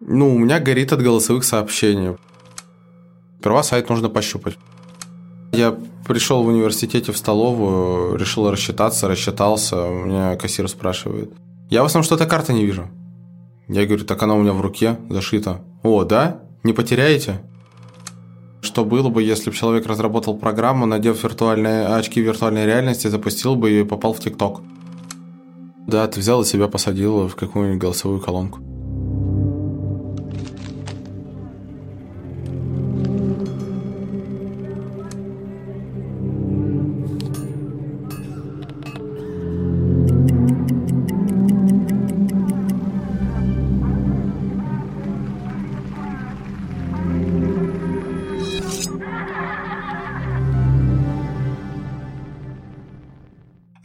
Ну, у меня горит от голосовых сообщений. Сперва сайт нужно пощупать. Я пришел в университете в столовую, решил рассчитаться, рассчитался. У меня кассир спрашивает. Я в основном что-то карты не вижу. Я говорю, так она у меня в руке зашита. О, да? Не потеряете? Что было бы, если бы человек разработал программу, надев виртуальные очки виртуальной реальности, запустил бы ее и попал в ТикТок? Да, ты взял и себя посадил в какую-нибудь голосовую колонку.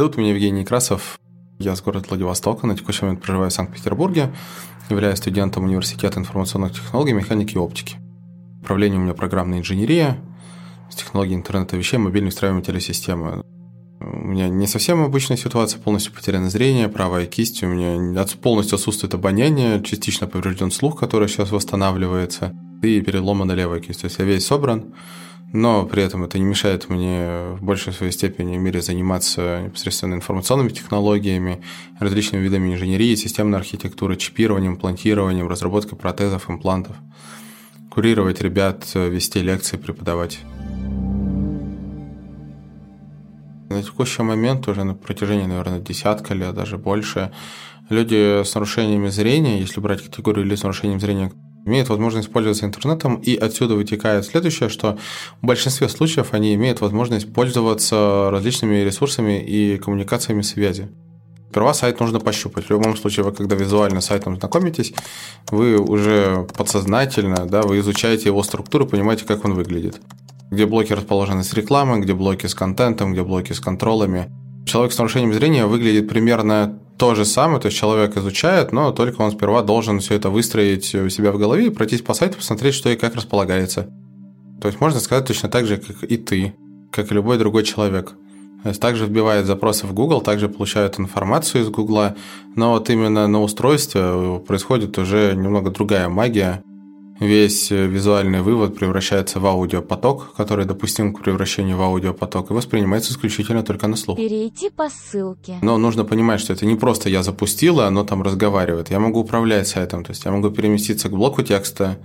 Зовут меня Евгений Красов. Я с города Владивостока, на текущий момент проживаю в Санкт-Петербурге, являюсь студентом Университета информационных технологий, механики и оптики. Направление у меня программная инженерия, с технологией интернета вещей, мобильной встраиваемой телесистемы. У меня не совсем обычная ситуация, полностью потеряно зрение, правая кисть, у меня полностью отсутствует обоняние, частично поврежден слух, который сейчас восстанавливается, и переломана левая кисть. То есть я весь собран, но при этом это не мешает мне в большей своей степени в мире заниматься непосредственно информационными технологиями, различными видами инженерии, системной архитектуры, чипированием, плантированием, разработкой протезов, имплантов, курировать ребят, вести лекции, преподавать. На текущий момент уже на протяжении, наверное, десятка лет, даже больше, люди с нарушениями зрения, если брать категорию лиц с нарушением зрения, имеют возможность пользоваться интернетом, и отсюда вытекает следующее, что в большинстве случаев они имеют возможность пользоваться различными ресурсами и коммуникациями связи. Сперва сайт нужно пощупать. В любом случае, вы когда визуально с сайтом знакомитесь, вы уже подсознательно, да, вы изучаете его структуру, понимаете, как он выглядит. Где блоки расположены с рекламой, где блоки с контентом, где блоки с контролами. Человек с нарушением зрения выглядит примерно то же самое, то есть человек изучает, но только он сперва должен все это выстроить у себя в голове и пройтись по сайту, посмотреть, что и как располагается. То есть можно сказать точно так же, как и ты, как и любой другой человек. То есть также вбивает запросы в Google, также получают информацию из Google, но вот именно на устройстве происходит уже немного другая магия, весь э, визуальный вывод превращается в аудиопоток, который допустим к превращению в аудиопоток и воспринимается исключительно только на слух. Перейти по ссылке. Но нужно понимать, что это не просто я запустила, оно там разговаривает. Я могу управлять сайтом, то есть я могу переместиться к блоку текста,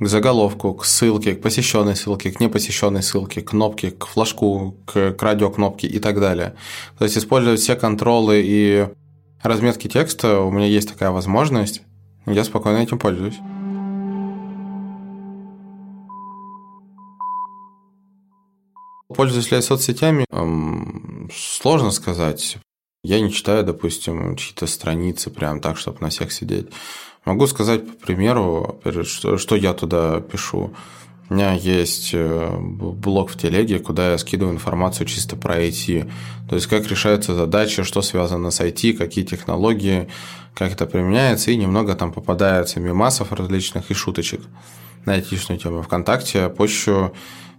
к заголовку, к ссылке, к посещенной ссылке, к непосещенной ссылке, к кнопке, к флажку, к, к радиокнопке и так далее. То есть использовать все контролы и разметки текста, у меня есть такая возможность, я спокойно этим пользуюсь. Пользуюсь ли я соцсетями? Эм, сложно сказать. Я не читаю, допустим, чьи-то страницы прям так, чтобы на всех сидеть. Могу сказать, по примеру, что, что я туда пишу. У меня есть э, блог в телеге, куда я скидываю информацию чисто про IT. То есть, как решаются задачи, что связано с IT, какие технологии, как это применяется, и немного там попадается мемасов различных и шуточек на айтишную тему. Вконтакте я пощу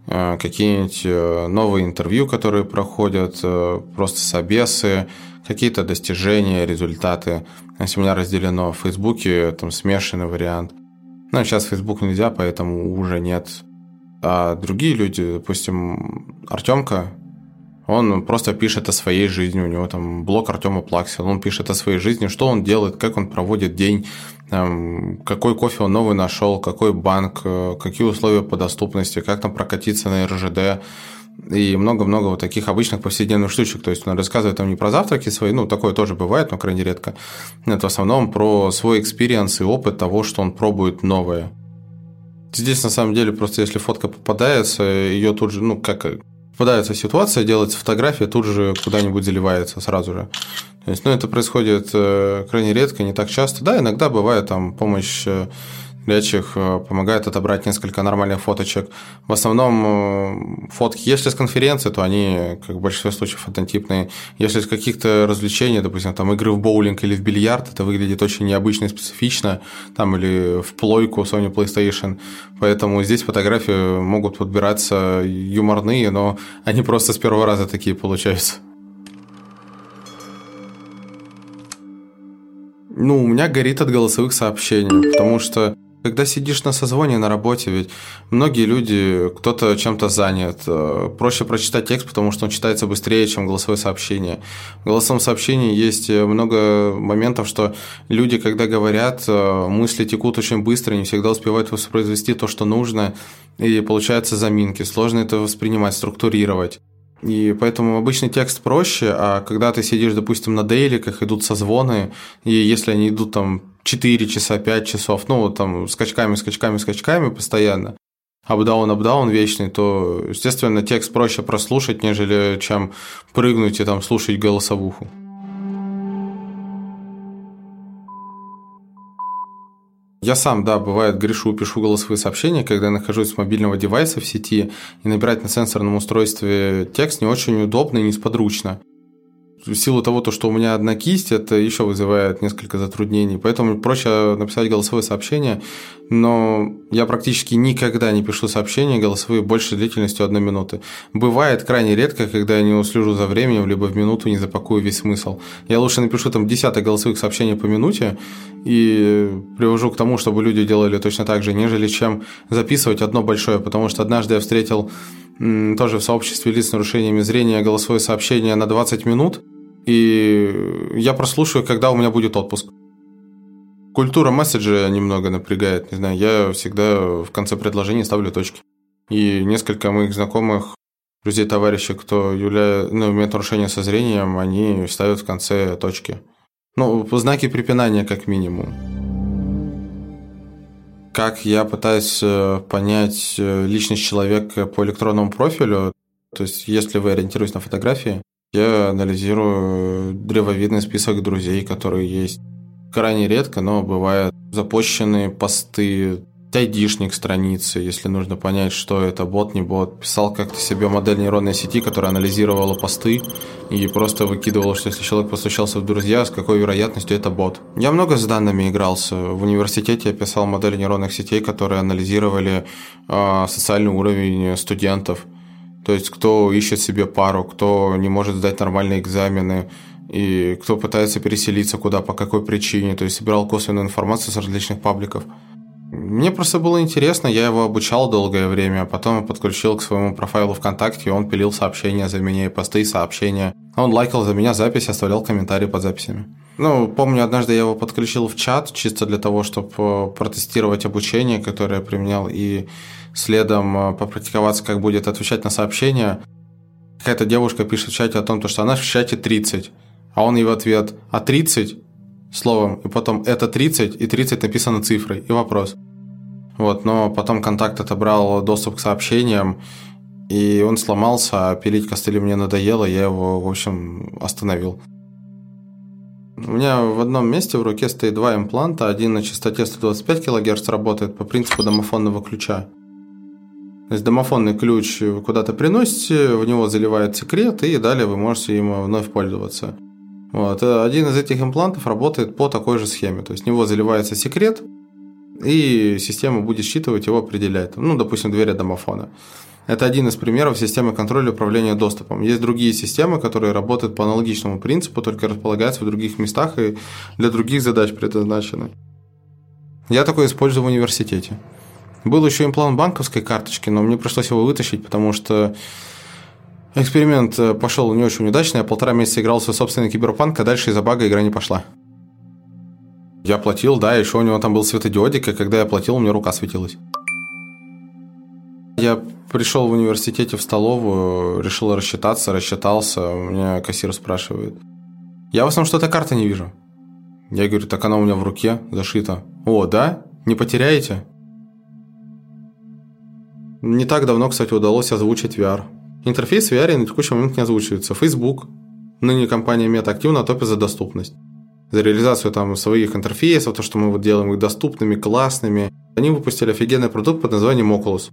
какие-нибудь э, новые интервью, которые проходят, э, просто собесы, какие-то достижения, результаты. Если у меня разделено в Фейсбуке, там смешанный вариант. Но сейчас Facebook нельзя, поэтому уже нет. А другие люди, допустим, Артемка, он просто пишет о своей жизни, у него там блог Артема Плаксил, он пишет о своей жизни, что он делает, как он проводит день, какой кофе он новый нашел, какой банк, э, какие условия по доступности, как там прокатиться на РЖД, и много-много вот таких обычных повседневных штучек. То есть он рассказывает там не про завтраки свои, ну, такое тоже бывает, но крайне редко. Это в основном про свой experience и опыт того, что он пробует новое. Здесь, на самом деле, просто если фотка попадается, ее тут же, ну, как попадается ситуация, делается фотография, тут же куда-нибудь заливается сразу же. То есть, ну, это происходит э, крайне редко, не так часто. Да, иногда бывает там помощь э, Лечих э, помогает отобрать несколько нормальных фоточек. В основном фотки, если с конференции, то они, как в большинстве случаев, однотипные. Если с каких-то развлечений, допустим, там игры в боулинг или в бильярд, это выглядит очень необычно и специфично, там или в плойку Sony PlayStation. Поэтому здесь фотографии могут подбираться юморные, но они просто с первого раза такие получаются. Ну, у меня горит от голосовых сообщений, потому что когда сидишь на созвоне на работе, ведь многие люди, кто-то чем-то занят. Э, проще прочитать текст, потому что он читается быстрее, чем голосовое сообщение. В голосовом сообщении есть э, много моментов, что люди, когда говорят, э, мысли текут очень быстро, не всегда успевают воспроизвести то, что нужно, и получаются заминки. Сложно это воспринимать, структурировать. И поэтому обычный текст проще, а когда ты сидишь, допустим, на дейликах, идут созвоны, и если они идут там 4 часа, 5 часов, ну, там, скачками, скачками, скачками постоянно, апдаун, апдаун вечный, то, естественно, текст проще прослушать, нежели чем прыгнуть и там слушать голосовуху. Я сам, да, бывает грешу, пишу голосовые сообщения, когда я нахожусь с мобильного девайса в сети, и набирать на сенсорном устройстве текст не очень удобно и несподручно в силу того, то, что у меня одна кисть, это еще вызывает несколько затруднений. Поэтому проще написать голосовое сообщение, но я практически никогда не пишу сообщения голосовые больше длительностью одной минуты. Бывает крайне редко, когда я не услежу за временем, либо в минуту не запакую весь смысл. Я лучше напишу там десяток голосовых сообщений по минуте и привожу к тому, чтобы люди делали точно так же, нежели чем записывать одно большое, потому что однажды я встретил тоже в сообществе лиц с нарушениями зрения голосовое сообщение на 20 минут – и я прослушаю, когда у меня будет отпуск. Культура месседжа немного напрягает, не знаю, я всегда в конце предложения ставлю точки. И несколько моих знакомых, друзей, товарищей, кто являет, ну, имеет нарушение со зрением, они ставят в конце точки. Ну, знаки препинания как минимум. Как я пытаюсь э, понять э, личность человека по электронному профилю, то есть если вы ориентируетесь на фотографии, я анализирую древовидный список друзей, которые есть. Крайне редко, но бывают запущенные посты, айдишник страницы, если нужно понять, что это бот, не бот. Писал как-то себе модель нейронной сети, которая анализировала посты и просто выкидывала, что если человек постучался в друзья, с какой вероятностью это бот. Я много с данными игрался. В университете я писал модели нейронных сетей, которые анализировали э, социальный уровень студентов то есть, кто ищет себе пару, кто не может сдать нормальные экзамены, и кто пытается переселиться куда, по какой причине. То есть, собирал косвенную информацию с различных пабликов. Мне просто было интересно, я его обучал долгое время, а потом подключил к своему профайлу ВКонтакте, и он пилил сообщения за меня, и посты, и сообщения. Он лайкал за меня запись, оставлял комментарии под записями. Ну, помню, однажды я его подключил в чат, чисто для того, чтобы протестировать обучение, которое я применял, и следом э, попрактиковаться, как будет отвечать на сообщения. Какая-то девушка пишет в чате о том, что она в чате 30, а он ей в ответ «А 30?» словом, и потом «Это 30?» и 30 написано цифрой, и вопрос. Вот, но потом контакт отобрал доступ к сообщениям, и он сломался, а пилить костыли мне надоело, я его, в общем, остановил. У меня в одном месте в руке стоит два импланта, один на частоте 125 кГц работает по принципу домофонного ключа. То есть домофонный ключ вы куда-то приносите, в него заливает секрет, и далее вы можете им вновь пользоваться. Вот. Один из этих имплантов работает по такой же схеме. То есть в него заливается секрет, и система будет считывать его, определять. Ну, допустим, дверь от домофона. Это один из примеров системы контроля управления доступом. Есть другие системы, которые работают по аналогичному принципу, только располагаются в других местах и для других задач предназначены. Я такой использую в университете. Был еще имплант банковской карточки, но мне пришлось его вытащить, потому что эксперимент э, пошел не очень удачно. Я полтора месяца играл в свой собственный киберпанк, а дальше из-за бага игра не пошла. Я платил, да, еще у него там был светодиодик, и когда я платил, у меня рука светилась. Я пришел в университете в столовую, решил рассчитаться, рассчитался, у меня кассир спрашивает. Я в основном что-то карты не вижу. Я говорю, так она у меня в руке зашита. О, да? Не потеряете? Не так давно, кстати, удалось озвучить VR. Интерфейс VR на текущий момент не озвучивается. Facebook, ныне компания Meta, активно топит за доступность. За реализацию там своих интерфейсов, то, что мы вот делаем их доступными, классными. Они выпустили офигенный продукт под названием Oculus.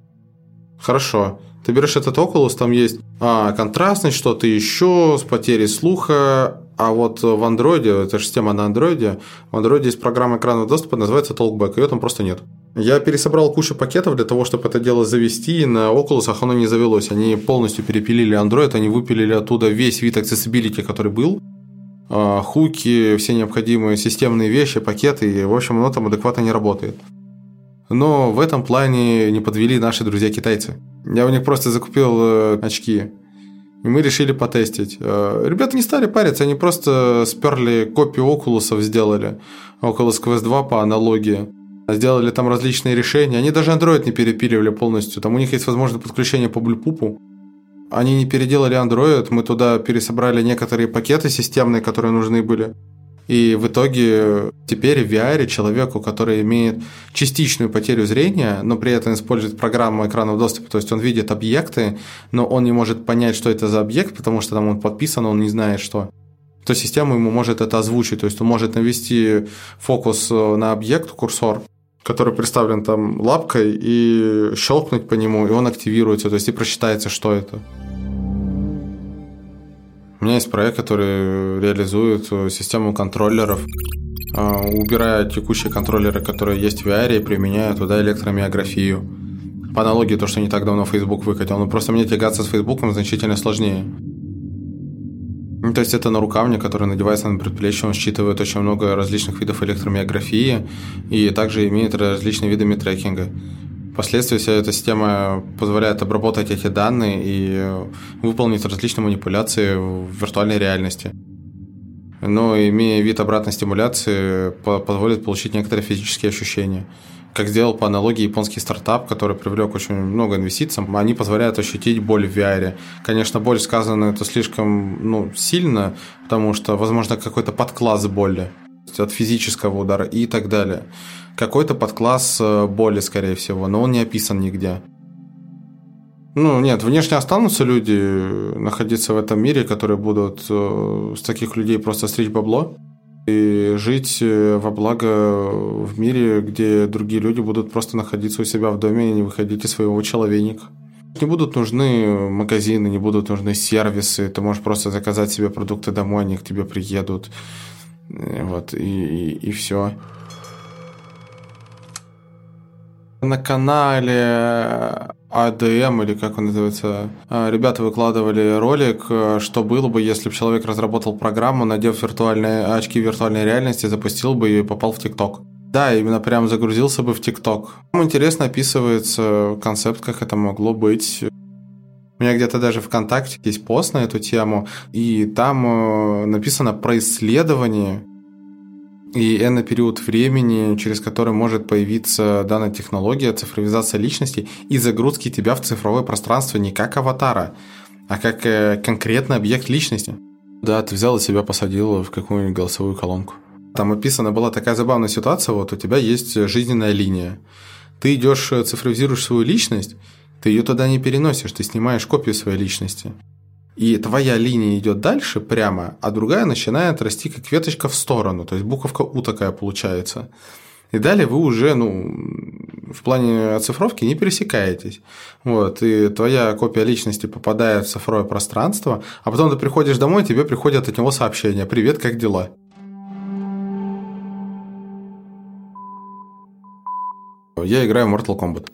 Хорошо. Ты берешь этот Oculus, там есть а, контрастность, что-то еще, с потерей слуха, а вот в андроиде, это же система на андроиде, в андроиде есть программа экранного доступа, называется Talkback, ее там просто нет. Я пересобрал кучу пакетов для того, чтобы это дело завести, и на Oculus оно не завелось. Они полностью перепилили Android, они выпилили оттуда весь вид accessibility, который был, хуки, все необходимые системные вещи, пакеты, и, в общем, оно там адекватно не работает. Но в этом плане не подвели наши друзья-китайцы. Я у них просто закупил э, очки, и мы решили потестить. Э, ребята не стали париться, они просто сперли копию Oculus, сделали. Oculus Quest 2 по аналогии. Сделали там различные решения. Они даже Android не перепиливали полностью. Там у них есть возможность подключения по Bluetooth. Они не переделали Android, мы туда пересобрали некоторые пакеты системные, которые нужны были. И в итоге теперь в VR человеку, который имеет частичную потерю зрения, но при этом использует программу экранного доступа, то есть он видит объекты, но он не может понять, что это за объект, потому что там он подписан, он не знает, что то система ему может это озвучить, то есть он может навести фокус на объект, курсор, который представлен там лапкой, и щелкнуть по нему, и он активируется, то есть и просчитается, что это. У меня есть проект, который реализует э, систему контроллеров, а, убирая текущие контроллеры, которые есть в VR, и применяя туда электромиографию. По аналогии то, что не так давно Facebook выкатил. Но просто мне тягаться с Facebook значительно сложнее. Ну, то есть это нарукавник, который надевается на предплечье, он считывает очень много различных видов электромиографии и также имеет различные виды трекинга. Впоследствии вся эта система позволяет обработать эти данные и выполнить различные манипуляции в виртуальной реальности. Но имея вид обратной стимуляции, позволит получить некоторые физические ощущения. Как сделал по аналогии японский стартап, который привлек очень много инвестиций, они позволяют ощутить боль в VR. Конечно, боль сказано это слишком ну, сильно, потому что, возможно, какой-то подкласс боли от физического удара и так далее какой-то подкласс э, боли, скорее всего, но он не описан нигде. Ну, нет, внешне останутся люди э, находиться в этом мире, которые будут э, с таких людей просто стричь бабло и жить во благо в мире, где другие люди будут просто находиться у себя в доме и не выходить из своего человеника. Не будут нужны магазины, не будут нужны сервисы, ты можешь просто заказать себе продукты домой, они к тебе приедут, вот, и, и, и все на канале ADM, или как он называется, а, ребята выкладывали ролик, что было бы, если бы человек разработал программу, надев виртуальные очки виртуальной реальности, запустил бы ее и попал в ТикТок. Да, именно прям загрузился бы в ТикТок. Там интересно описывается концепт, как это могло быть. У меня где-то даже ВКонтакте есть пост на эту тему, и там э, написано про исследование и n период времени, через который может появиться данная технология, цифровизация личности и загрузки тебя в цифровое пространство не как аватара, а как э, конкретный объект личности. Да, ты взял и себя посадил в какую-нибудь голосовую колонку. Там описана была такая забавная ситуация, вот у тебя есть жизненная линия. Ты идешь, э, цифровизируешь свою личность, ты ее туда не переносишь, ты снимаешь копию своей личности. И твоя линия идет дальше прямо, а другая начинает расти как веточка в сторону. То есть буковка У такая получается. И далее вы уже, ну, в плане оцифровки не пересекаетесь. Вот, и твоя копия личности попадает в цифровое пространство, а потом ты приходишь домой, тебе приходят от него сообщения. Привет, как дела? Я играю в Mortal Kombat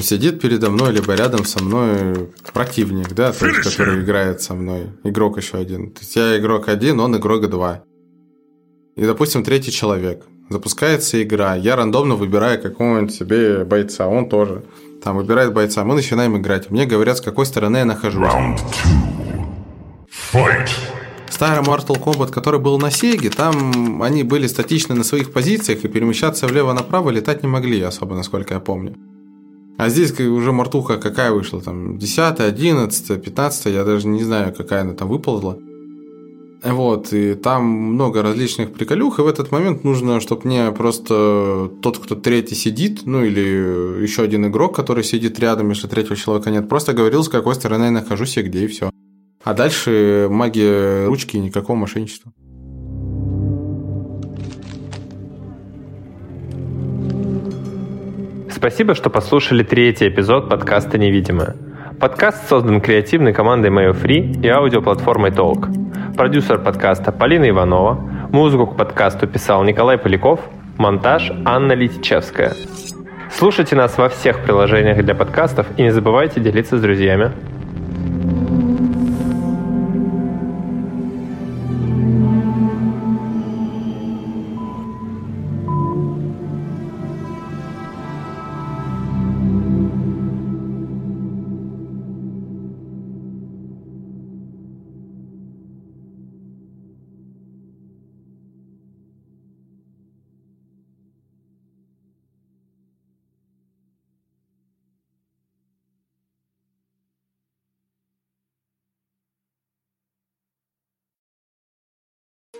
сидит передо мной, либо рядом со мной противник, да, то есть, который играет со мной, игрок еще один. То есть я игрок один, он игрок два. И, допустим, третий человек. Запускается игра, я рандомно выбираю какого-нибудь себе бойца, он тоже. Там выбирает бойца, мы начинаем играть. Мне говорят, с какой стороны я нахожусь. Старый Mortal Kombat, который был на Сеге, там они были статичны на своих позициях и перемещаться влево-направо летать не могли особо, насколько я помню. А здесь уже мартуха какая вышла, там 10, 11, 15, я даже не знаю, какая она там выползла. Вот, и там много различных приколюх, и в этот момент нужно, чтобы мне просто тот, кто третий сидит, ну или еще один игрок, который сидит рядом, если третьего человека нет, просто говорил, с какой стороны я нахожусь и где, и все. А дальше магия ручки и никакого мошенничества. Спасибо, что послушали третий эпизод подкаста «Невидимое». Подкаст создан креативной командой Mayo Free и аудиоплатформой Talk. Продюсер подкаста Полина Иванова. Музыку к подкасту писал Николай Поляков. Монтаж Анна Литичевская. Слушайте нас во всех приложениях для подкастов и не забывайте делиться с друзьями.